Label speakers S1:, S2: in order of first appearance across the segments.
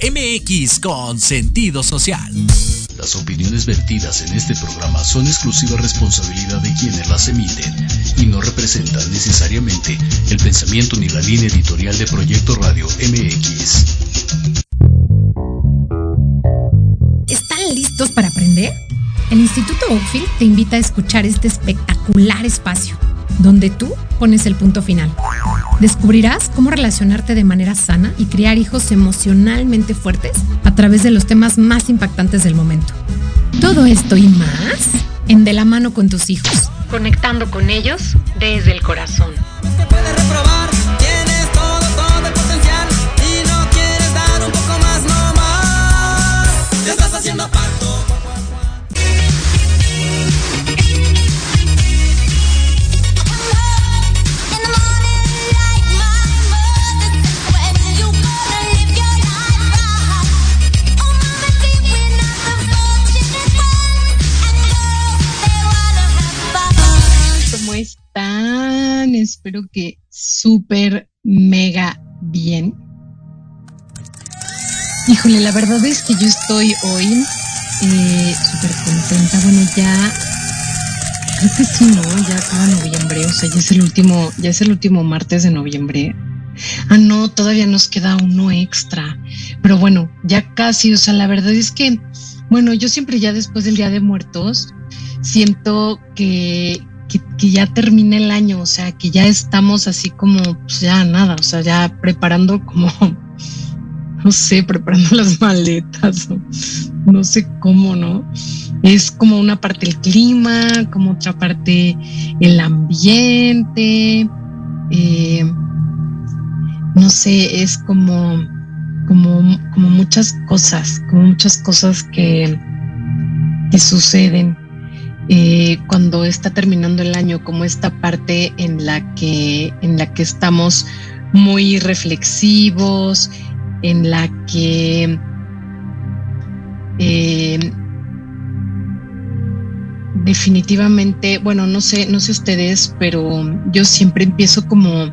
S1: MX con sentido social.
S2: Las opiniones vertidas en este programa son exclusiva responsabilidad de quienes las emiten y no representan necesariamente el pensamiento ni la línea editorial de Proyecto Radio MX.
S3: ¿Están listos para aprender? El Instituto Oakfield te invita a escuchar este espectacular espacio, donde tú pones el punto final. Descubrirás cómo relacionarte de manera sana y criar hijos emocionalmente fuertes a través de los temas más impactantes del momento. Todo esto y más en De la mano con tus hijos, conectando con ellos desde el corazón.
S4: Espero que súper mega bien. Híjole, la verdad es que yo estoy hoy eh, súper contenta. Bueno, ya creo que sí, ¿no? Ya acaba noviembre, o sea, ya es el último, ya es el último martes de noviembre. Ah, no, todavía nos queda uno extra. Pero bueno, ya casi, o sea, la verdad es que, bueno, yo siempre ya después del Día de Muertos siento que, que, ya termina el año, o sea, que ya estamos así como, pues ya nada, o sea, ya preparando como, no sé, preparando las maletas, no sé cómo, ¿no? Es como una parte el clima, como otra parte el ambiente, eh, no sé, es como, como, como muchas cosas, como muchas cosas que, que suceden eh, cuando está terminando el año, como esta parte en la que, en la que estamos muy reflexivos, en la que eh, definitivamente, bueno, no sé, no sé ustedes, pero yo siempre empiezo como,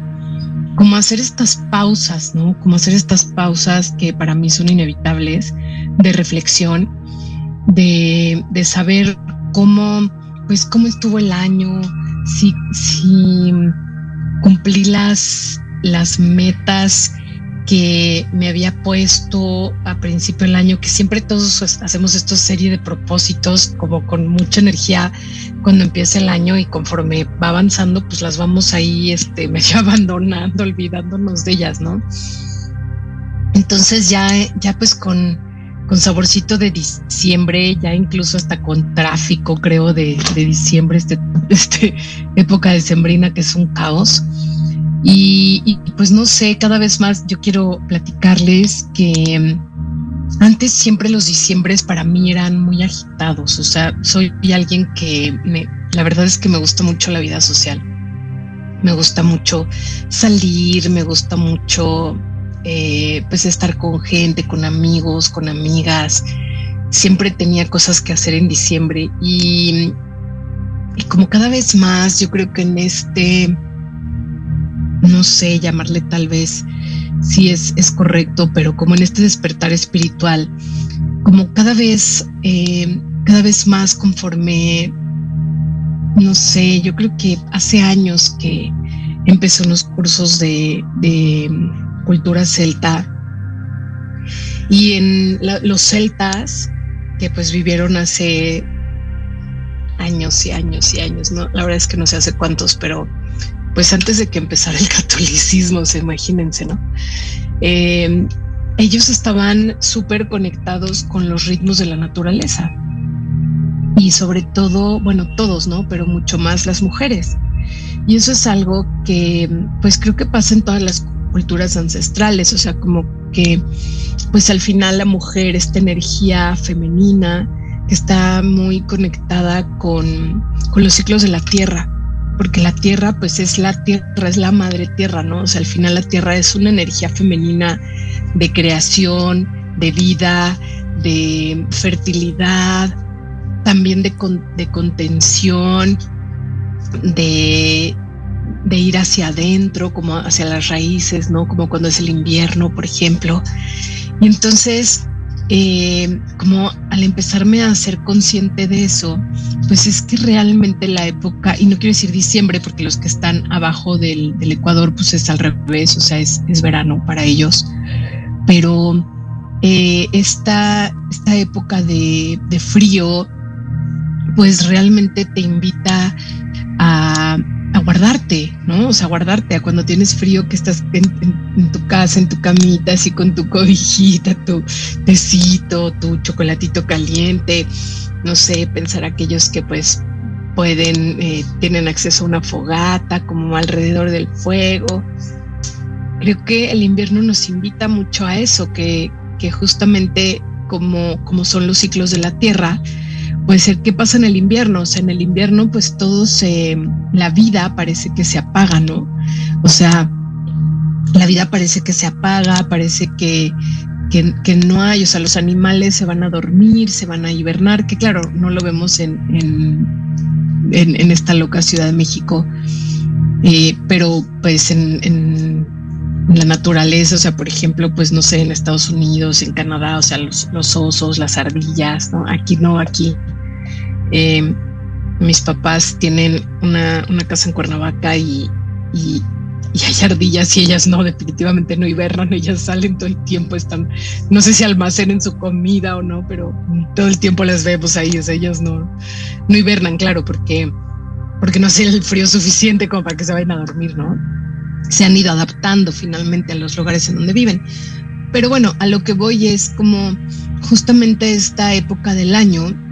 S4: como hacer estas pausas, ¿no? Como hacer estas pausas que para mí son inevitables de reflexión, de, de saber cómo, pues, cómo estuvo el año, si, si cumplí las, las metas que me había puesto a principio del año, que siempre todos hacemos esta serie de propósitos como con mucha energía cuando empieza el año y conforme va avanzando, pues las vamos ahí este, medio abandonando, olvidándonos de ellas, ¿no? Entonces ya, ya pues con, con saborcito de diciembre, ya incluso hasta con tráfico, creo, de, diciembre, este, este época de sembrina que es un caos. Y, y, pues no sé, cada vez más yo quiero platicarles que antes siempre los diciembres para mí eran muy agitados, o sea, soy alguien que me, la verdad es que me gusta mucho la vida social, me gusta mucho salir, me gusta mucho eh, pues estar con gente, con amigos, con amigas, siempre tenía cosas que hacer en diciembre y, como cada vez más yo creo que en este no sé llamarle tal vez si es, es correcto, pero como en este despertar espiritual, como cada vez, eh, cada vez más conforme, no sé, yo creo que hace años que empezó unos cursos de cultura celta y en los celtas que pues vivieron hace años y años y años, ¿no? La verdad es que no sé hace cuántos, pero pues antes de que empezara el catolicismo, se imagínense, ¿no? Eh, ellos estaban súper conectados con los ritmos de la naturaleza y sobre todo, bueno, todos, ¿no? Pero mucho más las mujeres. Y eso es algo que, pues creo que pasa en todas las culturas ancestrales, o sea, como que, pues al final la mujer, esta energía femenina, que está muy conectada con, con los ciclos de la tierra, porque la tierra pues es la tierra, es la madre tierra, ¿no? O sea, al final la tierra es una energía femenina de creación, de vida, de fertilidad, también de, de contención, de, de ir hacia adentro, como hacia las raíces, ¿no? Como cuando es el invierno, por ejemplo. Y entonces, eh, como al empezarme a ser consciente de eso, pues es que realmente la época, y no quiero decir diciembre, porque los que están abajo del, del Ecuador, pues es al revés, o sea, es, es verano para ellos, pero eh, esta, esta época de, de frío, pues realmente te invita a, a guardarte, ¿no? O sea, guardarte a cuando tienes frío que estás en, tu casa, en tu camita, así con tu cobijita, tu tecito, tu chocolatito caliente, no sé, pensar aquellos que pues pueden, eh, tienen acceso a una fogata como alrededor del fuego. Creo que el invierno nos invita mucho a eso, que, que justamente como, como son los ciclos de la Tierra, puede ser qué pasa en el invierno. O sea, en el invierno, pues todo se, la vida parece que se apaga, ¿no? O sea, la vida parece que se apaga, parece que, que, no hay, o sea, los animales se van a dormir, se van a hibernar, que claro, no lo vemos en, en, en, en esta loca Ciudad de México, eh, pero pues en, la naturaleza, o sea, por ejemplo, pues no sé, en Estados Unidos, en Canadá, o sea, los osos, las ardillas, ¿no? Aquí no, aquí eh, mis papás tienen una, una, casa en Cuernavaca y, y, y, hay ardillas y ellas no, definitivamente no hibernan, ellas salen todo el tiempo, están, no sé si almacenen su comida o no, pero todo el tiempo las vemos ahí, o sea, ellas no, no hibernan, claro, porque, porque no hace el frío suficiente como para que se vayan a dormir, ¿no? Se han ido adaptando finalmente a los lugares en donde viven. Pero bueno, a lo que voy es como justamente esta época del año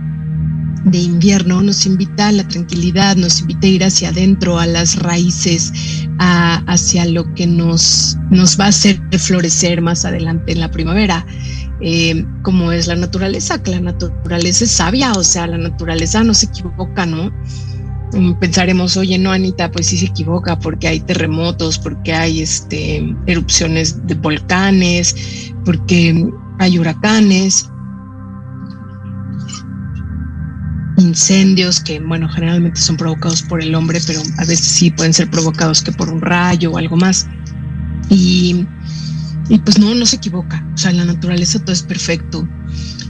S4: de invierno nos invita a la tranquilidad, nos invita a ir hacia adentro, a las raíces, a, hacia lo que nos, nos va a hacer florecer más adelante en la primavera. Eh, como es la naturaleza, que la naturaleza es sabia, o sea, la naturaleza no se equivoca, ¿no? Pensaremos, oye, no, Anita, pues sí se equivoca porque hay terremotos, porque hay este, erupciones de volcanes, porque hay huracanes, incendios que, bueno, generalmente son provocados por el hombre, pero a veces sí pueden ser provocados que por un rayo o algo más. Y, y pues no, no se equivoca. O sea, la naturaleza todo es perfecto.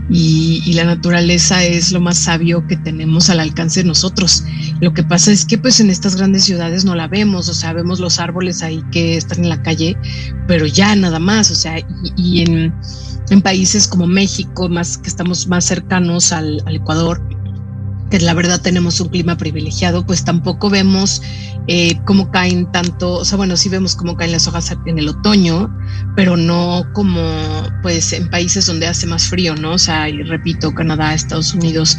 S4: Y, y, la naturaleza es lo más sabio que tenemos al alcance de nosotros. Lo que pasa es que pues en estas grandes ciudades no la vemos, o sea, vemos los árboles ahí que están en la calle, pero ya nada más, o sea, y, en, en, países como México, más que estamos más cercanos al Ecuador, que la verdad tenemos un clima privilegiado, pues tampoco vemos eh, cómo caen tanto, o sea, bueno, sí vemos cómo caen las hojas en el otoño, pero no como pues en países donde hace más frío, ¿no? O sea, y repito, Canadá, Estados Unidos,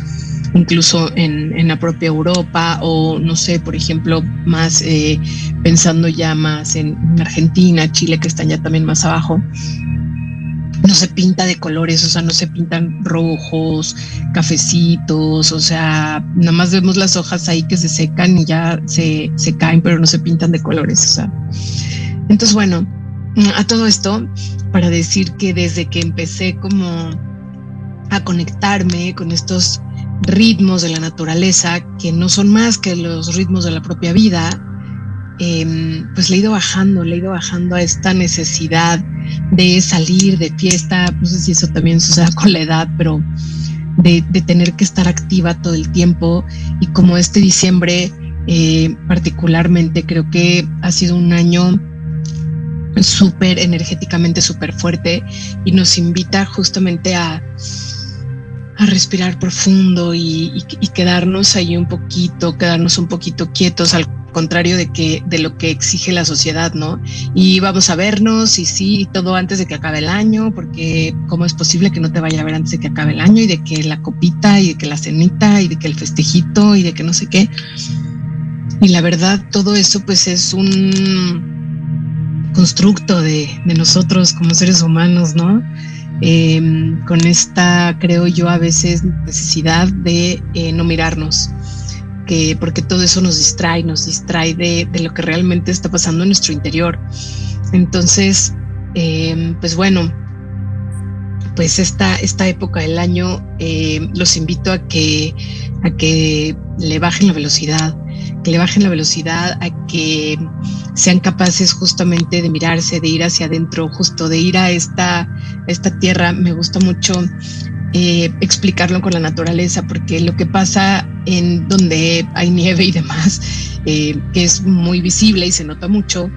S4: incluso en, en la propia Europa o no sé, por ejemplo, más eh, pensando ya más en Argentina, Chile, que están ya también más abajo no se pinta de colores, o sea, no se pintan rojos, cafecitos, o sea, nada más vemos las hojas ahí que se secan y ya se, se caen, pero no se pintan de colores, o sea. Entonces, bueno, a todo esto, para decir que desde que empecé como a conectarme con estos ritmos de la naturaleza, que no son más que los ritmos de la propia vida, eh, pues le he ido bajando, le he ido bajando a esta necesidad de salir de fiesta, no sé si eso también sucede con la edad, pero de, tener que estar activa todo el tiempo. Y como este diciembre eh, particularmente creo que ha sido un año súper energéticamente súper fuerte y nos invita justamente a, a respirar profundo y, y, y, quedarnos ahí un poquito, quedarnos un poquito quietos al contrario de que de lo que exige la sociedad, ¿no? Y vamos a vernos y sí, todo antes de que acabe el año, porque cómo es posible que no te vaya a ver antes de que acabe el año y de que la copita y de que la cenita y de que el festejito y de que no sé qué. Y la verdad, todo eso pues es un constructo de, nosotros como seres humanos, ¿no? Eh, con esta, creo yo, a veces necesidad de eh, no mirarnos, que porque todo eso nos distrae, nos distrae de, de lo que realmente está pasando en nuestro interior. Entonces, eh, pues bueno, pues esta, esta época del año eh, los invito a que, a que le bajen la velocidad, que le bajen la velocidad, a que sean capaces justamente de mirarse, de ir hacia adentro, justo de ir a esta, esta tierra. Me gusta mucho eh, explicarlo con la naturaleza, porque lo que pasa en donde hay nieve y demás, eh, que es muy visible y se nota mucho,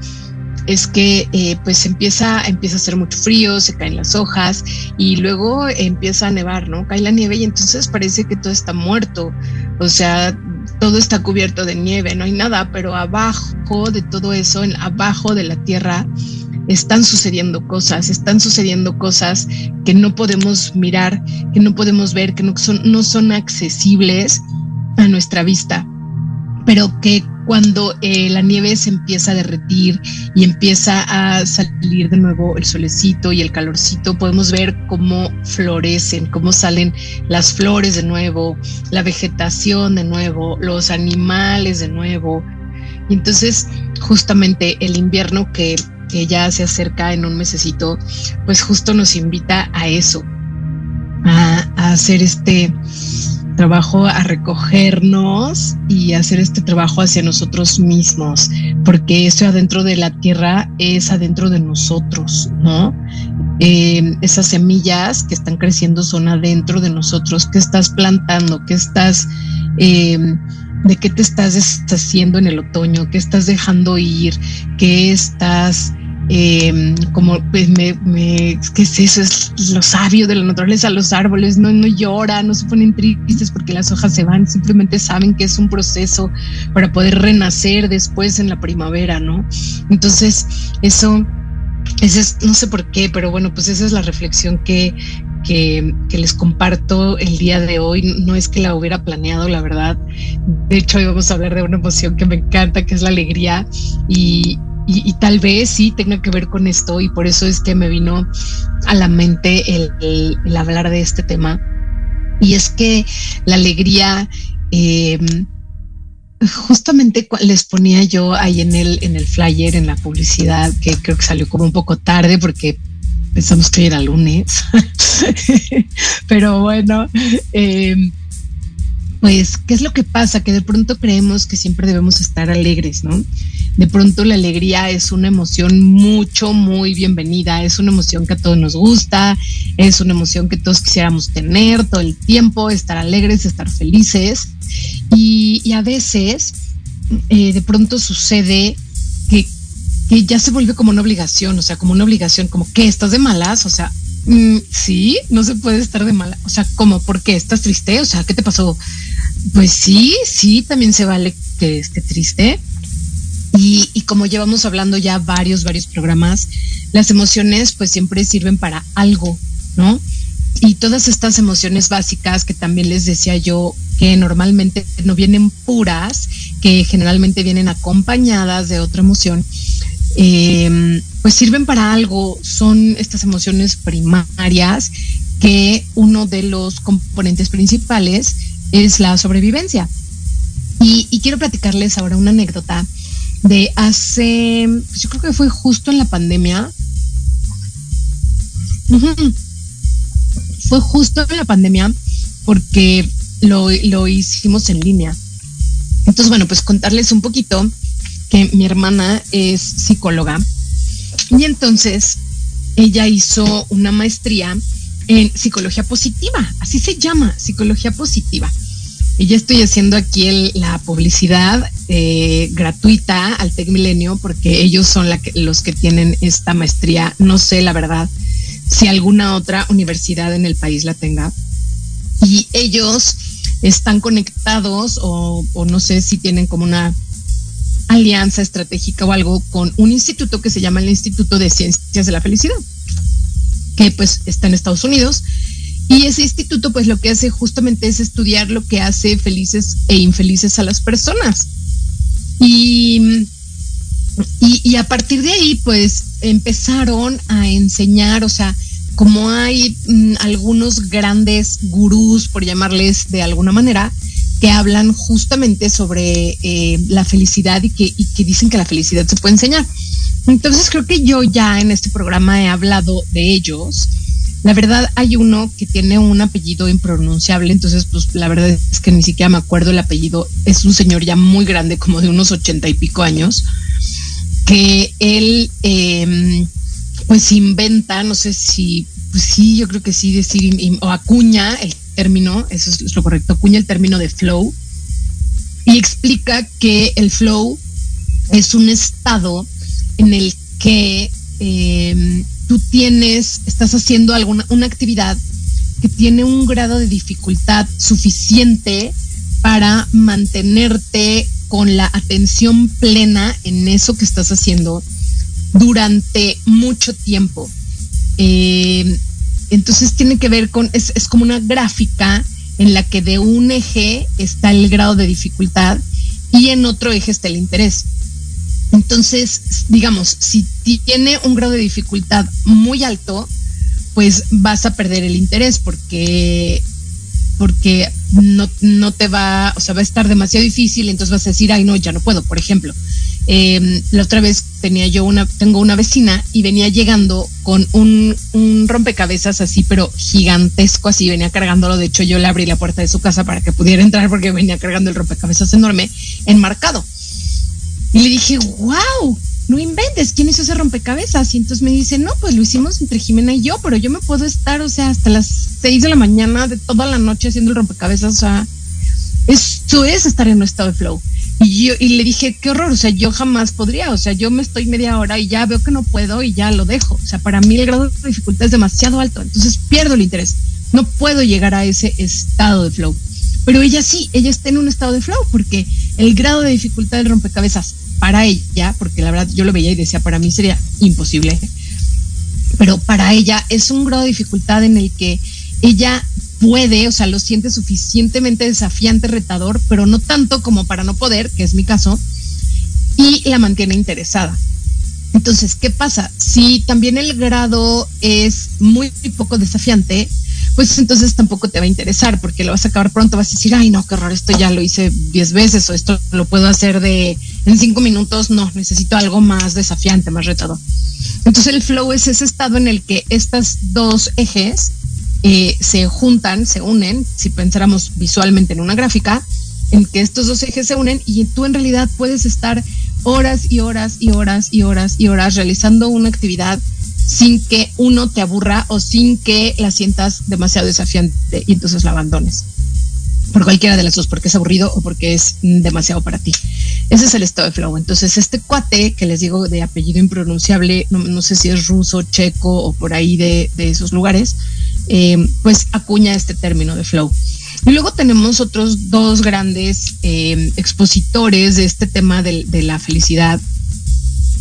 S4: es que eh, pues empieza, empieza a hacer mucho frío, se caen las hojas y luego empieza a nevar, ¿no? Cae la nieve y entonces parece que todo está muerto, o sea, todo está cubierto de nieve, no hay nada, pero abajo de todo eso, en, abajo de la tierra, están sucediendo cosas, están sucediendo cosas que no podemos mirar, que no podemos ver, que no son, no son accesibles a nuestra vista, pero que cuando eh, la nieve se empieza a derretir y empieza a salir de nuevo el solecito y el calorcito, podemos ver cómo florecen, cómo salen las flores de nuevo, la vegetación de nuevo, los animales de nuevo. Y entonces, justamente el invierno que, que ya se acerca en un mesecito, pues justo nos invita a eso, a, hacer este trabajo a recogernos y hacer este trabajo hacia nosotros mismos, porque eso adentro de la tierra es adentro de nosotros, ¿no? Eh, esas semillas que están creciendo son adentro de nosotros, ¿qué estás plantando? ¿Qué estás... Eh, de qué te estás deshaciendo en el otoño, qué estás dejando ir, qué estás eh, como pues me, me, ¿qué es eso? Es lo sabio de la naturaleza, los árboles no, no lloran, no se ponen tristes porque las hojas se van, simplemente saben que es un proceso para poder renacer después en la primavera, ¿no? Entonces, eso, ese es, no sé por qué, pero bueno, pues esa es la reflexión que, que, que, les comparto el día de hoy. No es que la hubiera planeado, la verdad. De hecho, hoy vamos a hablar de una emoción que me encanta, que es la alegría. Y, y, y, tal vez sí tenga que ver con esto y por eso es que me vino a la mente el, el, el hablar de este tema. Y es que la alegría, eh, justamente les ponía yo ahí en el, en el flyer, en la publicidad, que creo que salió como un poco tarde porque pensamos que era lunes, pero bueno, eh, pues, ¿qué es lo que pasa? Que de pronto creemos que siempre debemos estar alegres, ¿no? De pronto la alegría es una emoción mucho, muy bienvenida, es una emoción que a todos nos gusta, es una emoción que todos quisiéramos tener todo el tiempo, estar alegres, estar felices. Y, a veces, eh, de pronto sucede que ya se vuelve como una obligación, o sea, como una obligación, como que estás de malas, o sea, mm, sí, no se puede estar de mala. O sea, ¿cómo? ¿Por qué? ¿Estás triste? O sea, ¿qué te pasó? Pues sí, sí, también se vale que esté triste. Y, como llevamos hablando ya varios, varios programas, las emociones pues siempre sirven para algo, ¿no? Y todas estas emociones básicas que también les decía yo, que normalmente no vienen puras, que generalmente vienen acompañadas de otra emoción, eh, pues sirven para algo, son estas emociones primarias que uno de los componentes principales es la sobrevivencia. Y, quiero platicarles ahora una anécdota de hace, pues yo creo que fue justo en la pandemia. Fue justo en la pandemia porque lo, lo hicimos en línea. Entonces, bueno, pues contarles un poquito que mi hermana es psicóloga y entonces ella hizo una maestría en psicología positiva, así se llama, psicología positiva. Y ya estoy haciendo aquí la publicidad eh, gratuita al Tec Milenio porque ellos son la que, los que tienen esta maestría. No sé, la verdad, si alguna otra universidad en el país la tenga. Y ellos están conectados o no sé si tienen como una alianza estratégica o algo con un instituto que se llama el Instituto de Ciencias de la Felicidad, que pues está en Estados Unidos y ese instituto, pues lo que hace justamente es estudiar lo que hace felices e infelices a las personas. Y, y, a partir de ahí, pues empezaron a enseñar, o sea, como hay mmm, algunos grandes gurús, por llamarles de alguna manera, que hablan justamente sobre eh, la felicidad y que, y que dicen que la felicidad se puede enseñar. Entonces creo que yo ya en este programa he hablado de ellos La verdad hay uno que tiene un apellido impronunciable, entonces pues la verdad es que ni siquiera me acuerdo el apellido. Es un señor ya muy grande, como de unos ochenta y pico años, que él em, pues inventa, no sé si, pues sí, yo creo que sí, decir, o acuña el término, eso es lo correcto, acuña el término de flow y explica que el flow es un estado en el que em, tú tienes, estás haciendo alguna una actividad que tiene un grado de dificultad suficiente para mantenerte con la atención plena en eso que estás haciendo durante mucho tiempo. Em, entonces tiene que ver con, es, es como una gráfica en la que de un eje está el grado de dificultad y en otro eje está el interés. Entonces, digamos, si tiene un grado de dificultad muy alto, pues vas a perder el interés porque porque no, no te va, o sea, va a estar demasiado difícil, entonces vas a decir, ay, no, ya no puedo, por ejemplo. Eh, la otra vez tenía yo una, tengo una vecina y venía llegando con un, un, rompecabezas así, pero gigantesco, así venía cargándolo. De hecho, yo le abrí la puerta de su casa para que pudiera entrar porque venía cargando el rompecabezas enorme, enmarcado. Y le dije, wow, no inventes, ¿quién hizo ese rompecabezas? Y entonces me dice, no, pues lo hicimos entre Jimena y yo, pero yo me puedo estar, o sea, hasta las seis de la mañana de toda la noche haciendo el rompecabezas, o sea, eso es estar en un estado de flow. Y yo y le dije, qué horror, o sea, yo jamás podría, o sea, yo me estoy media hora y ya veo que no puedo y ya lo dejo. O sea, para mí el grado de dificultad es demasiado alto, entonces pierdo el interés. No puedo llegar a ese estado de flow. Pero ella sí, ella está en un estado de flow porque el grado de dificultad del rompecabezas para ella, porque la verdad yo lo veía y decía, para mí sería imposible, pero para ella es un grado de dificultad en el que ella puede, o sea, lo siente suficientemente desafiante, retador, pero no tanto como para no poder, que es mi caso, y la mantiene interesada. Entonces, ¿qué pasa? Si también el grado es muy, poco desafiante, pues entonces tampoco te va a interesar porque lo vas a acabar pronto, vas a decir, ay, no, qué horror, esto ya lo hice diez veces o esto lo puedo hacer de en cinco minutos, no, necesito algo más desafiante, más retador. Entonces el flow es ese estado en el que estas dos ejes eh, se juntan, se unen, si pensáramos visualmente en una gráfica, en que estos dos ejes se unen y tú en realidad puedes estar horas y horas y horas y horas y horas realizando una actividad sin que uno te aburra o sin que la sientas demasiado desafiante y entonces la abandones. Por cualquiera de las dos, porque es aburrido o porque es demasiado para ti. Ese es el estado de flow. Entonces, este cuate que les digo de apellido impronunciable, no, sé si es ruso, checo o por ahí de, de esos lugares, eh, pues acuña este término de flow. Y luego tenemos otros dos grandes eh, expositores de este tema de, la felicidad,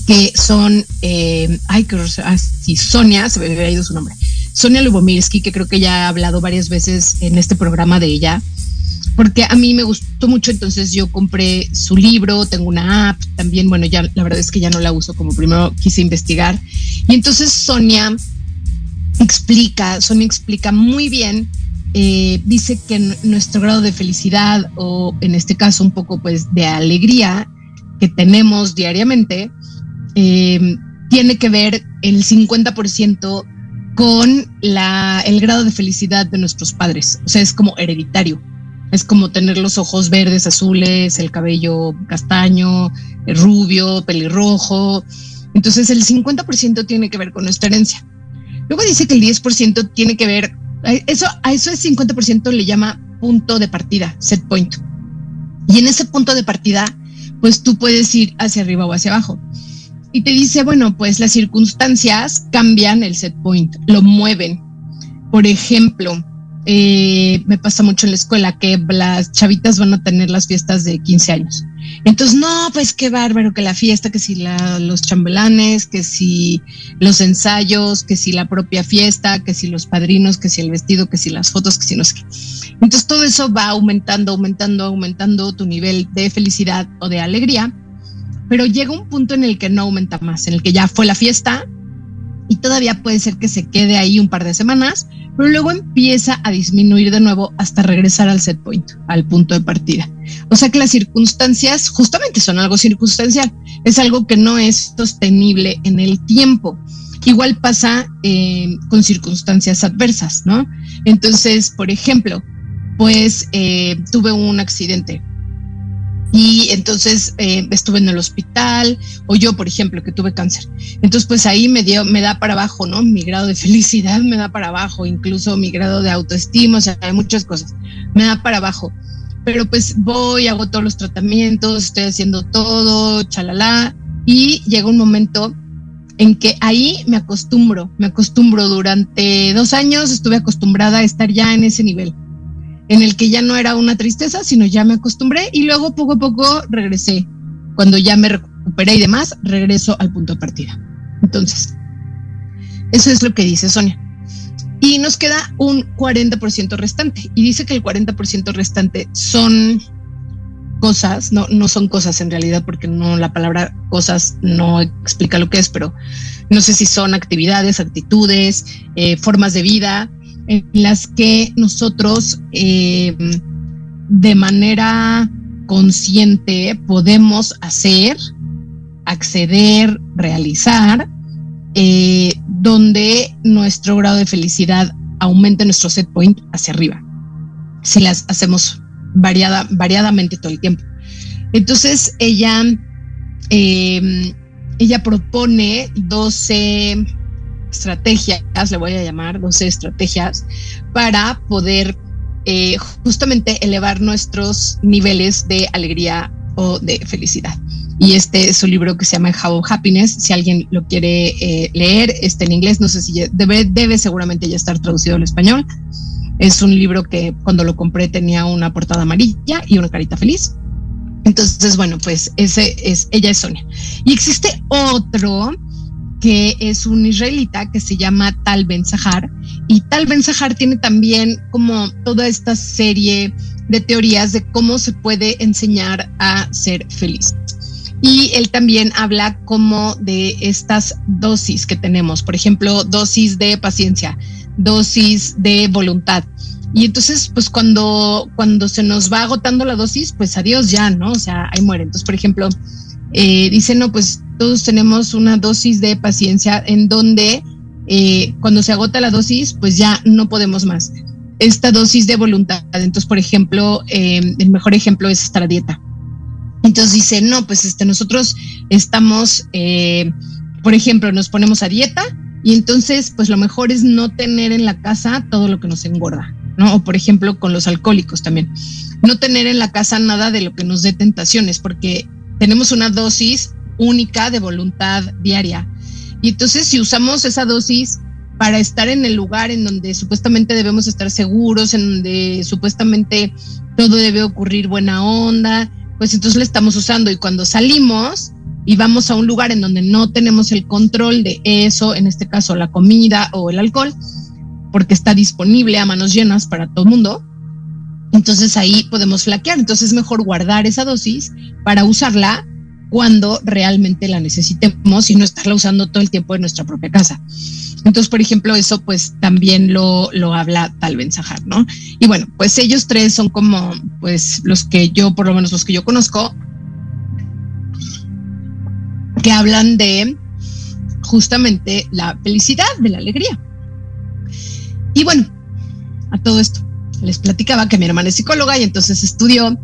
S4: que son, eh, ay, que ah, sí, Sonia, se me había ido su nombre, Sonia Lubomirsky, que creo que ya ha hablado varias veces en este programa de ella, porque a mí me gustó mucho, entonces yo compré su libro, tengo una app también, bueno, ya la verdad es que ya no la uso como primero quise investigar. Y entonces Sonia explica, Sonia explica muy bien, eh, dice que nuestro grado de felicidad o en este caso un poco pues de alegría que tenemos diariamente eh, tiene que ver el 50% con la, el grado de felicidad de nuestros padres, o sea, es como hereditario. Es como tener los ojos verdes, azules, el cabello castaño, rubio, pelirrojo. Entonces el 50% tiene que ver con nuestra herencia. Luego dice que el 10% tiene que ver, eso, a eso es 50% le llama punto de partida, set point. Y en ese punto de partida, pues tú puedes ir hacia arriba o hacia abajo. Y te dice, bueno, pues las circunstancias cambian el set point, lo mueven. Por ejemplo, eh, me pasa mucho en la escuela que las chavitas van a tener las fiestas de 15 años. Entonces, no, pues qué bárbaro que la fiesta, que si los chambelanes, que si los ensayos, que si la propia fiesta, que si los padrinos, que si el vestido, que si las fotos, que si no sé qué. Entonces, todo eso va aumentando, aumentando, aumentando tu nivel de felicidad o de alegría, pero llega un punto en el que no aumenta más, en el que ya fue la fiesta, y todavía puede ser que se quede ahí un par de semanas, pero luego empieza a disminuir de nuevo hasta regresar al set point, al punto de partida. O sea que las circunstancias justamente son algo circunstancial, es algo que no es sostenible en el tiempo. Igual pasa eh, con circunstancias adversas, ¿no? Entonces, por ejemplo, pues eh, tuve un accidente y entonces eh, estuve en el hospital o yo por ejemplo que tuve cáncer. Entonces pues ahí me dio me da para abajo no mi grado de felicidad me da para abajo incluso mi grado de autoestima o sea hay muchas cosas. Me da para abajo. Pero pues voy hago todos los tratamientos estoy haciendo todo chalala y llega un momento en que ahí me acostumbro me acostumbro. Durante dos años estuve acostumbrada a estar ya en ese nivel en el que ya no era una tristeza, sino ya me acostumbré y luego poco a poco regresé. Cuando ya me recuperé y demás, regreso al punto de partida. Entonces, eso es lo que dice Sonia. Y nos queda un 40% restante. Y dice que el 40% restante son cosas, no, no son cosas en realidad, porque no la palabra cosas no explica lo que es, pero no sé si son actividades, actitudes, eh, formas de vida, en las que nosotros eh, de manera consciente podemos hacer, acceder, realizar, eh, donde nuestro grado de felicidad aumente nuestro set point hacia arriba, si las hacemos variada, variadamente todo el tiempo. Entonces ella, eh, ella propone 12 estrategias, le voy a llamar, 12 estrategias, para poder eh, justamente elevar nuestros niveles de alegría o de felicidad. Y este es un libro que se llama How Happiness. Si alguien lo quiere eh, leer, está en inglés. No sé si debe, debe seguramente ya estar traducido al español. Es un libro que cuando lo compré tenía una portada amarilla y una carita feliz. Entonces, bueno, pues ese es, ella es Sonia. Y existe otro que es un israelita que se llama Tal Ben Sahar. Y Tal Ben Sahar tiene también como toda esta serie de teorías de cómo se puede enseñar a ser feliz. Y él también habla como de estas dosis que tenemos, por ejemplo, dosis de paciencia, dosis de voluntad. Y entonces, pues cuando, cuando se nos va agotando la dosis, pues adiós ya, ¿no? O sea, ahí muere. Entonces, por ejemplo, eh, dice, no, pues todos tenemos una dosis de paciencia en donde eh, cuando se agota la dosis, pues ya no podemos más. Esta dosis de voluntad, entonces, por ejemplo, eh, el mejor ejemplo es estar a dieta. Entonces dice, no, pues este, nosotros estamos, eh, por ejemplo, nos ponemos a dieta y entonces, pues lo mejor es no tener en la casa todo lo que nos engorda, ¿no? O por ejemplo, con los alcohólicos también, no tener en la casa nada de lo que nos dé tentaciones, porque tenemos una dosis única de voluntad diaria. Y entonces si usamos esa dosis para estar en el lugar en donde supuestamente debemos estar seguros, en donde supuestamente todo debe ocurrir buena onda, pues entonces le estamos usando y cuando salimos y vamos a un lugar en donde no tenemos el control de eso, en este caso la comida o el alcohol, porque está disponible a manos llenas para todo el mundo, entonces ahí podemos flaquear. Entonces es mejor guardar esa dosis para usarla cuando realmente la necesitemos y no estarla usando todo el tiempo en nuestra propia casa. Entonces, por ejemplo, eso pues también lo, lo habla Tal Ben Sahar, ¿no? Y bueno, pues ellos tres son como pues los que yo, por lo menos los que yo conozco, que hablan de justamente la felicidad, de la alegría. Y bueno, a todo esto, les platicaba que mi hermana es psicóloga y entonces estudió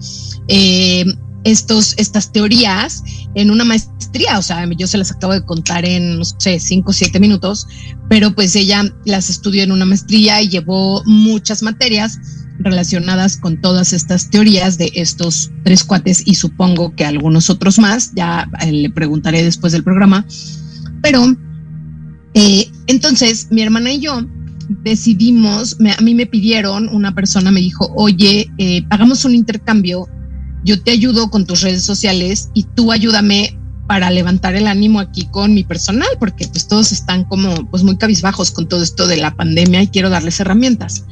S4: eh, estos, estas teorías en una maestría, o sea, yo se las acabo de contar en, no sé, cinco o siete minutos, pero pues ella las estudió en una maestría y llevó muchas materias relacionadas con todas estas teorías de estos tres cuates y supongo que algunos otros más, ya eh, le preguntaré después del programa, pero eh, entonces mi hermana y yo decidimos, a mí me pidieron, una persona me dijo, oye, eh, hagamos un intercambio yo te ayudo con tus redes sociales y tú ayúdame para levantar el ánimo aquí con mi personal, porque pues todos están como pues muy cabizbajos con todo esto de la pandemia y quiero darles herramientas.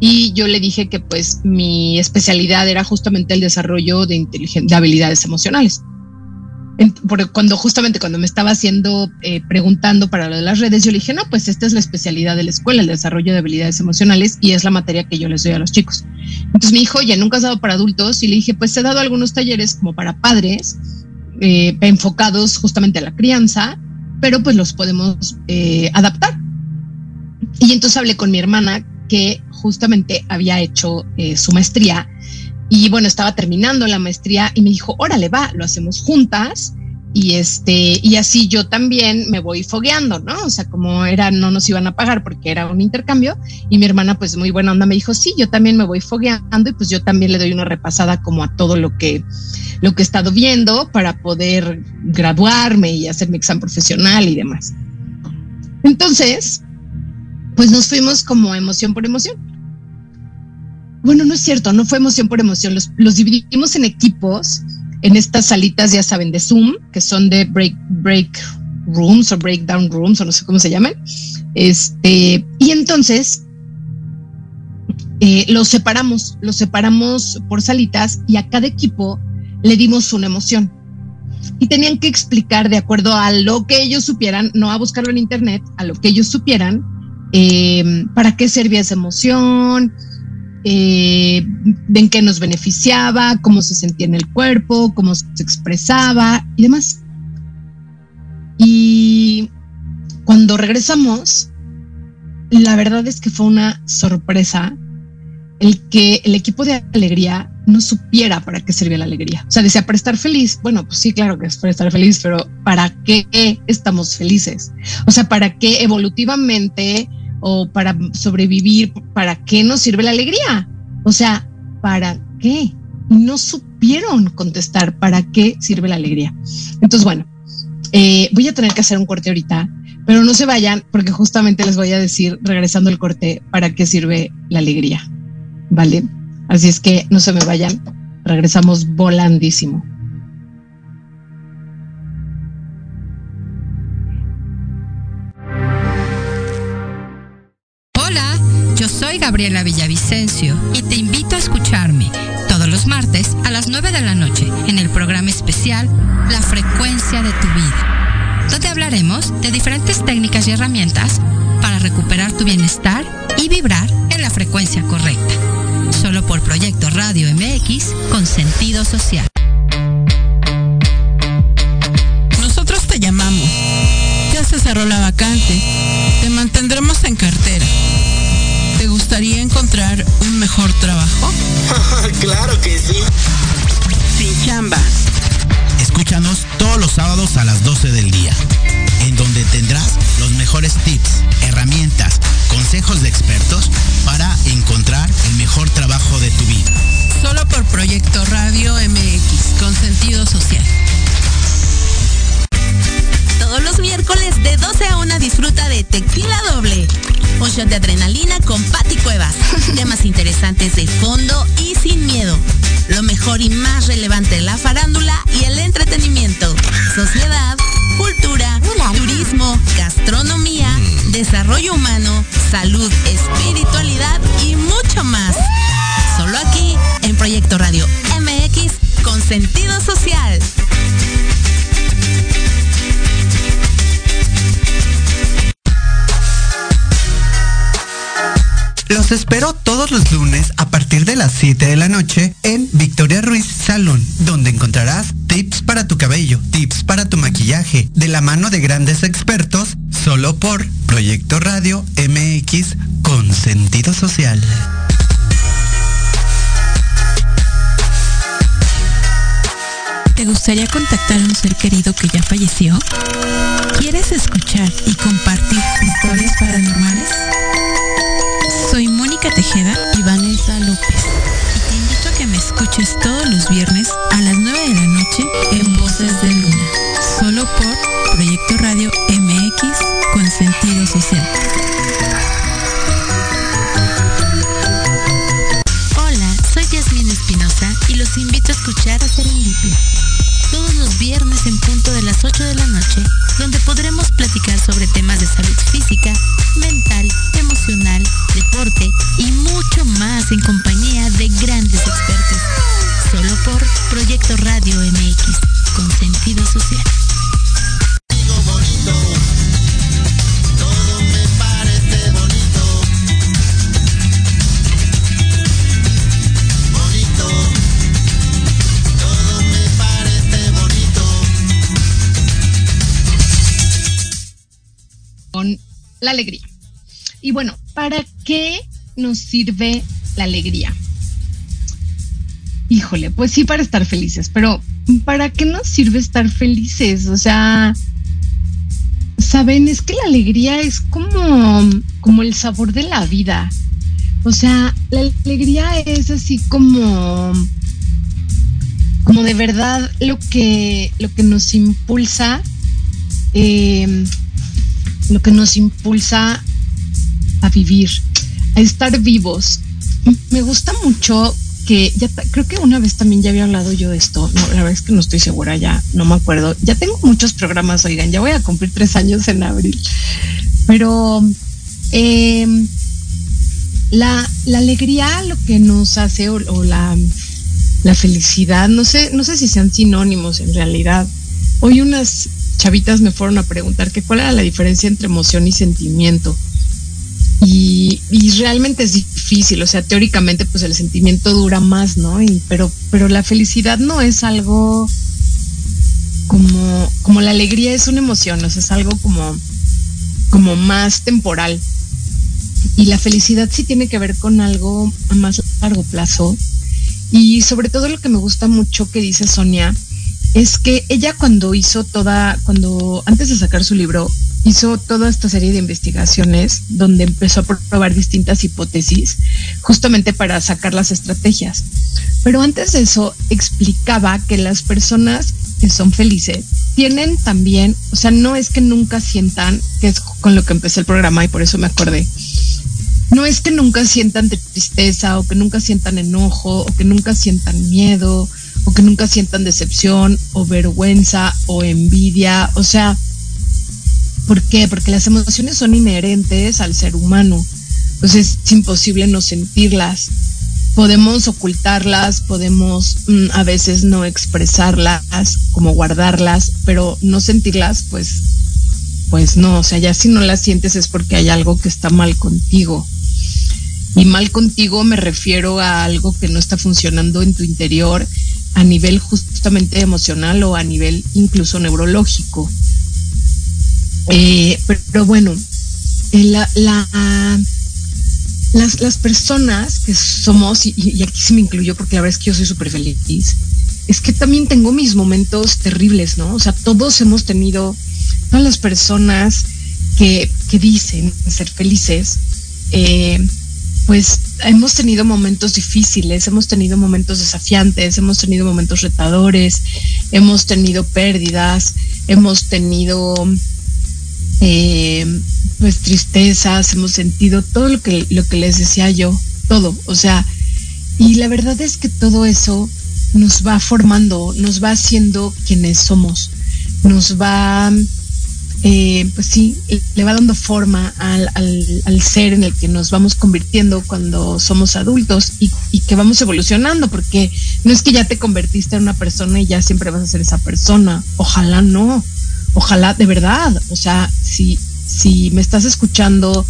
S4: Y yo le dije que pues mi especialidad era justamente el desarrollo de, de habilidades emocionales cuando justamente cuando me estaba haciendo, eh, preguntando para lo de las redes, yo le dije, no, pues esta es la especialidad de la escuela, el desarrollo de habilidades emocionales y es la materia que yo les doy a los chicos. Entonces me dijo, ya nunca has dado para adultos y le dije, pues he dado algunos talleres como para padres, eh, enfocados justamente a la crianza, pero pues los podemos eh, adaptar. Y entonces hablé con mi hermana que justamente había hecho su maestría y bueno, estaba terminando la maestría y me dijo, órale, va, lo hacemos juntas y este, y así yo también me voy fogueando, ¿no? O sea, como era, no nos iban a pagar porque era un intercambio y mi hermana pues muy buena onda me dijo, sí, yo también me voy fogueando y pues yo también le doy una repasada como a todo lo que, lo que he estado viendo para poder graduarme y hacer mi examen profesional y demás. Entonces, pues nos fuimos como emoción por emoción. Bueno, no es cierto, no fue emoción por emoción, los, los dividimos en equipos en estas salitas, ya saben, de Zoom, que son de break, rooms o breakdown rooms, o no sé cómo se llaman. Este, y entonces eh, los separamos, los separamos por salitas y a cada equipo le dimos una emoción. Y tenían que explicar de acuerdo a lo que ellos supieran, no a buscarlo en internet, a lo que ellos supieran, eh, para qué servía esa emoción, eh, en qué nos beneficiaba, cómo se sentía en el cuerpo, cómo se expresaba y demás. Y cuando regresamos, la verdad es que fue una sorpresa el que el equipo de alegría no supiera para qué servía la alegría. O sea, decía, para estar feliz. Bueno, pues sí, claro que es para estar feliz, pero ¿para qué estamos felices? O sea, ¿para qué evolutivamente o para sobrevivir, ¿para qué nos sirve la alegría? O sea, ¿para qué? No supieron contestar para qué sirve la alegría. Entonces, bueno, eh, voy a tener que hacer un corte ahorita, pero no se vayan porque justamente les voy a decir, regresando al corte, para qué sirve la alegría. ¿Vale? Así es que no se me vayan, regresamos volandísimo.
S3: Soy Gabriela Villavicencio y te invito a escucharme todos los martes a las 9 de la noche en el programa especial La frecuencia de tu vida, donde hablaremos de diferentes técnicas y herramientas para recuperar tu bienestar y vibrar en la frecuencia correcta. Solo por Proyecto Radio MX con sentido social.
S5: Nosotros te llamamos. Ya se cerró la vacante. Te mantendremos en cartera ¿Te gustaría encontrar un mejor trabajo?
S6: claro que sí.
S5: Sin chamba.
S7: Escúchanos todos los sábados a las 12 del día, en donde tendrás los mejores tips, herramientas, consejos de expertos para encontrar el mejor trabajo de tu vida.
S5: Solo por Proyecto Radio MX, con sentido social.
S8: Todos los miércoles de 12 a 1 disfruta de Tequila Doble un shot de adrenalina con Patti Cuevas. Temas interesantes de fondo y sin miedo. Lo mejor y más relevante de la farándula y el entretenimiento. Sociedad, cultura, turismo, gastronomía, desarrollo humano, salud, espiritualidad y mucho más. Solo aquí en Proyecto Radio MX con sentido social.
S9: Los espero todos los lunes a partir de las 7 de la noche en Victoria Ruiz Salón, donde encontrarás tips para tu cabello, tips para tu maquillaje, de la mano de grandes expertos, solo por Proyecto Radio MX con sentido social.
S5: ¿Te gustaría contactar a un ser querido que ya falleció? ¿Quieres escuchar y compartir historias paranormales? Mónica Tejeda y Vanessa López. Y te invito a que me escuches todos los viernes a las 9 de la noche en Voces de Luna. Solo por Proyecto Radio MX con sentido social.
S8: Hola, soy Yasmin Espinosa y los invito a escuchar a Serendipia. Todos los viernes en punto de las 8 de la noche, donde podremos platicar sobre temas de salud física, mental, deporte y mucho más en compañía de grandes expertos. Solo por Proyecto Radio MX, con sentido social.
S4: la alegría. Y bueno, ¿para qué nos sirve la alegría? Híjole, pues sí para estar felices, pero ¿para qué nos sirve estar felices? O sea, saben, es que la alegría es como, como el sabor de la vida. O sea, la alegría es así como, como de verdad lo que, lo que nos impulsa, eh, lo que nos impulsa a vivir, a estar vivos. Me gusta mucho que ya creo que una vez también ya había hablado yo de esto. No, la verdad es que no estoy segura ya, no me acuerdo. Ya tengo muchos programas, oigan, ya voy a cumplir tres años en abril. Pero em, la, la, alegría lo que nos hace, o, o, la, la felicidad, no sé, no sé si sean sinónimos en realidad. Hoy unas chavitas me fueron a preguntar que cuál era la diferencia entre emoción y sentimiento. Y, realmente es difícil, o sea, teóricamente pues el sentimiento dura más, ¿no? Y, pero, pero la felicidad no es algo como, como la alegría es una emoción, o sea, es algo como, como más temporal. Y la felicidad sí tiene que ver con algo a más largo plazo. Y sobre todo lo que me gusta mucho que dice Sonia es que ella cuando hizo toda, cuando antes de sacar su libro, hizo toda esta serie de investigaciones donde empezó a probar distintas hipótesis justamente para sacar las estrategias. Pero antes de eso explicaba que las personas que son felices tienen también, o sea, no es que nunca sientan, que es con lo que empecé el programa y por eso me acordé, no es que nunca sientan tristeza o que nunca sientan enojo o que nunca sientan miedo o que nunca sientan decepción o vergüenza o envidia, o sea, ¿Por qué? Porque las emociones son inherentes al ser humano. Pues es imposible no sentirlas. Podemos ocultarlas, podemos mm, a veces no expresarlas, como guardarlas, pero no sentirlas, pues, pues no. O sea, ya si no las sientes es porque hay algo que está mal contigo. Y mal contigo me refiero a algo que no está funcionando en tu interior a nivel justamente emocional o a nivel incluso neurológico. Eh, pero, bueno, eh, la, la, las, las, personas que somos, y, y, aquí se me incluyo porque la verdad es que yo soy súper feliz, es que también tengo mis momentos terribles, ¿no? O sea, todos hemos tenido, todas las personas que, que dicen ser felices, eh, pues hemos tenido momentos difíciles, hemos tenido momentos desafiantes, hemos tenido momentos retadores, hemos tenido pérdidas, hemos tenido eh, pues tristezas, hemos sentido todo lo que, lo que les decía yo, todo, o sea, y la verdad es que todo eso nos va formando, nos va haciendo quienes somos, nos va, eh, pues sí, le va dando forma al, al, al, ser en el que nos vamos convirtiendo cuando somos adultos y, y, que vamos evolucionando, porque no es que ya te convertiste en una persona y ya siempre vas a ser esa persona, ojalá no, ojalá de verdad, o sea, si, si me estás escuchando